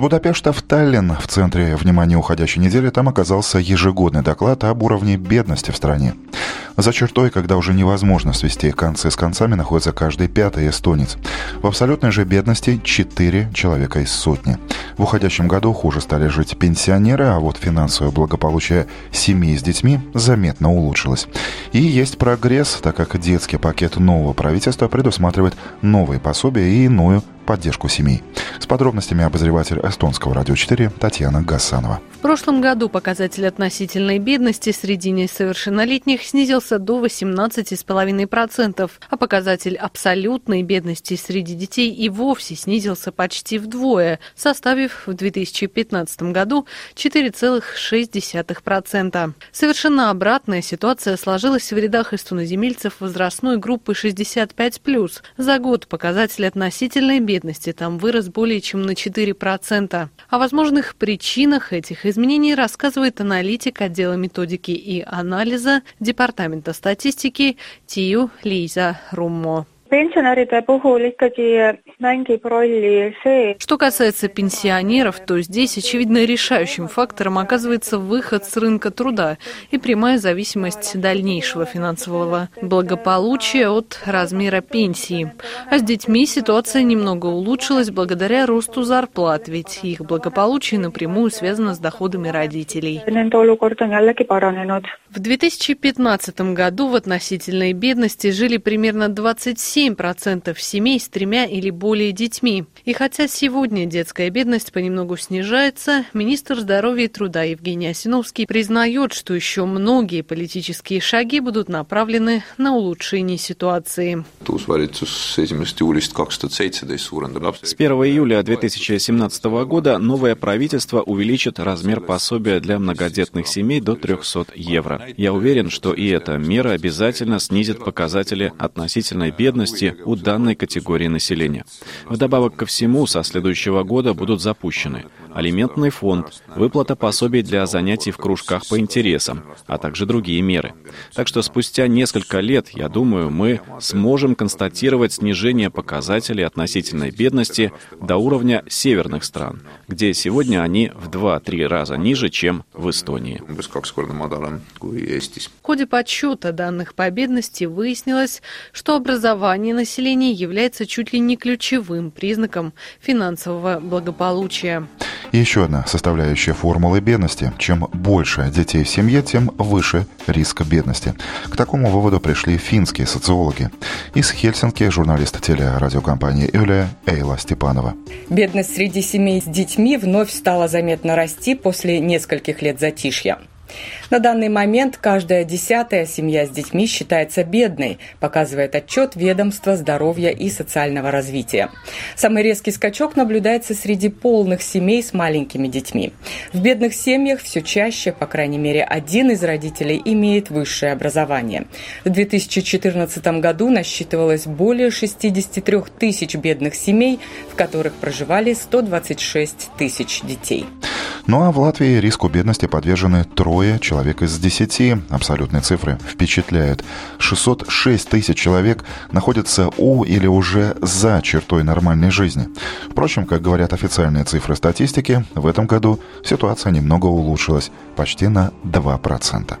Будапешта в Таллин в центре внимания уходящей недели там оказался ежегодный доклад об уровне бедности в стране. За чертой, когда уже невозможно свести концы с концами, находится каждый пятый эстонец. В абсолютной же бедности 4 человека из сотни. В уходящем году хуже стали жить пенсионеры, а вот финансовое благополучие семей с детьми заметно улучшилось. И есть прогресс, так как детский пакет нового правительства предусматривает новые пособия и иную поддержку семей. С подробностями обозреватель эстонского радио 4 Татьяна Гасанова. В прошлом году показатель относительной бедности среди несовершеннолетних снизился до 18,5%, а показатель абсолютной бедности среди детей и вовсе снизился почти вдвое, составив в 2015 году 4,6%. Совершенно обратная ситуация сложилась в рядах эстоноземельцев возрастной группы 65+. За год показатель относительной бедности там вырос более чем на 4%. О возможных причинах этих изменений рассказывает аналитик отдела методики и анализа Департамента статистики Тию Лиза Руммо pensionäride puhul ikkagi mängib rolli see. Что касается пенсионеров, то здесь, очевидно, решающим фактором оказывается выход с рынка труда и прямая зависимость дальнейшего финансового благополучия от размера пенсии. А с детьми ситуация немного улучшилась благодаря росту зарплат, ведь их благополучие напрямую связано с доходами родителей. В 2015 году в относительной бедности жили примерно 27 7% семей с тремя или более детьми. И хотя сегодня детская бедность понемногу снижается, министр здоровья и труда Евгений Осиновский признает, что еще многие политические шаги будут направлены на улучшение ситуации. С 1 июля 2017 года новое правительство увеличит размер пособия для многодетных семей до 300 евро. Я уверен, что и эта мера обязательно снизит показатели относительной бедности бедности у данной категории населения. Вдобавок ко всему, со следующего года будут запущены алиментный фонд, выплата пособий для занятий в кружках по интересам, а также другие меры. Так что спустя несколько лет, я думаю, мы сможем констатировать снижение показателей относительной бедности до уровня северных стран, где сегодня они в 2-3 раза ниже, чем в Эстонии. В ходе подсчета данных по бедности выяснилось, что образование населения является чуть ли не ключевым признаком финансового благополучия. И еще одна составляющая формулы бедности. Чем больше детей в семье, тем выше риск бедности. К такому выводу пришли финские социологи. Из Хельсинки журналист телерадиокомпании Юлия Эйла Степанова. Бедность среди семей с детьми вновь стала заметно расти после нескольких лет затишья. На данный момент каждая десятая семья с детьми считается бедной, показывает отчет Ведомства здоровья и социального развития. Самый резкий скачок наблюдается среди полных семей с маленькими детьми. В бедных семьях все чаще, по крайней мере, один из родителей имеет высшее образование. В 2014 году насчитывалось более 63 тысяч бедных семей, в которых проживали 126 тысяч детей. Ну а в Латвии риску бедности подвержены трое человек из десяти. Абсолютные цифры впечатляют. 606 тысяч человек находятся у или уже за чертой нормальной жизни. Впрочем, как говорят официальные цифры статистики, в этом году ситуация немного улучшилась, почти на 2%.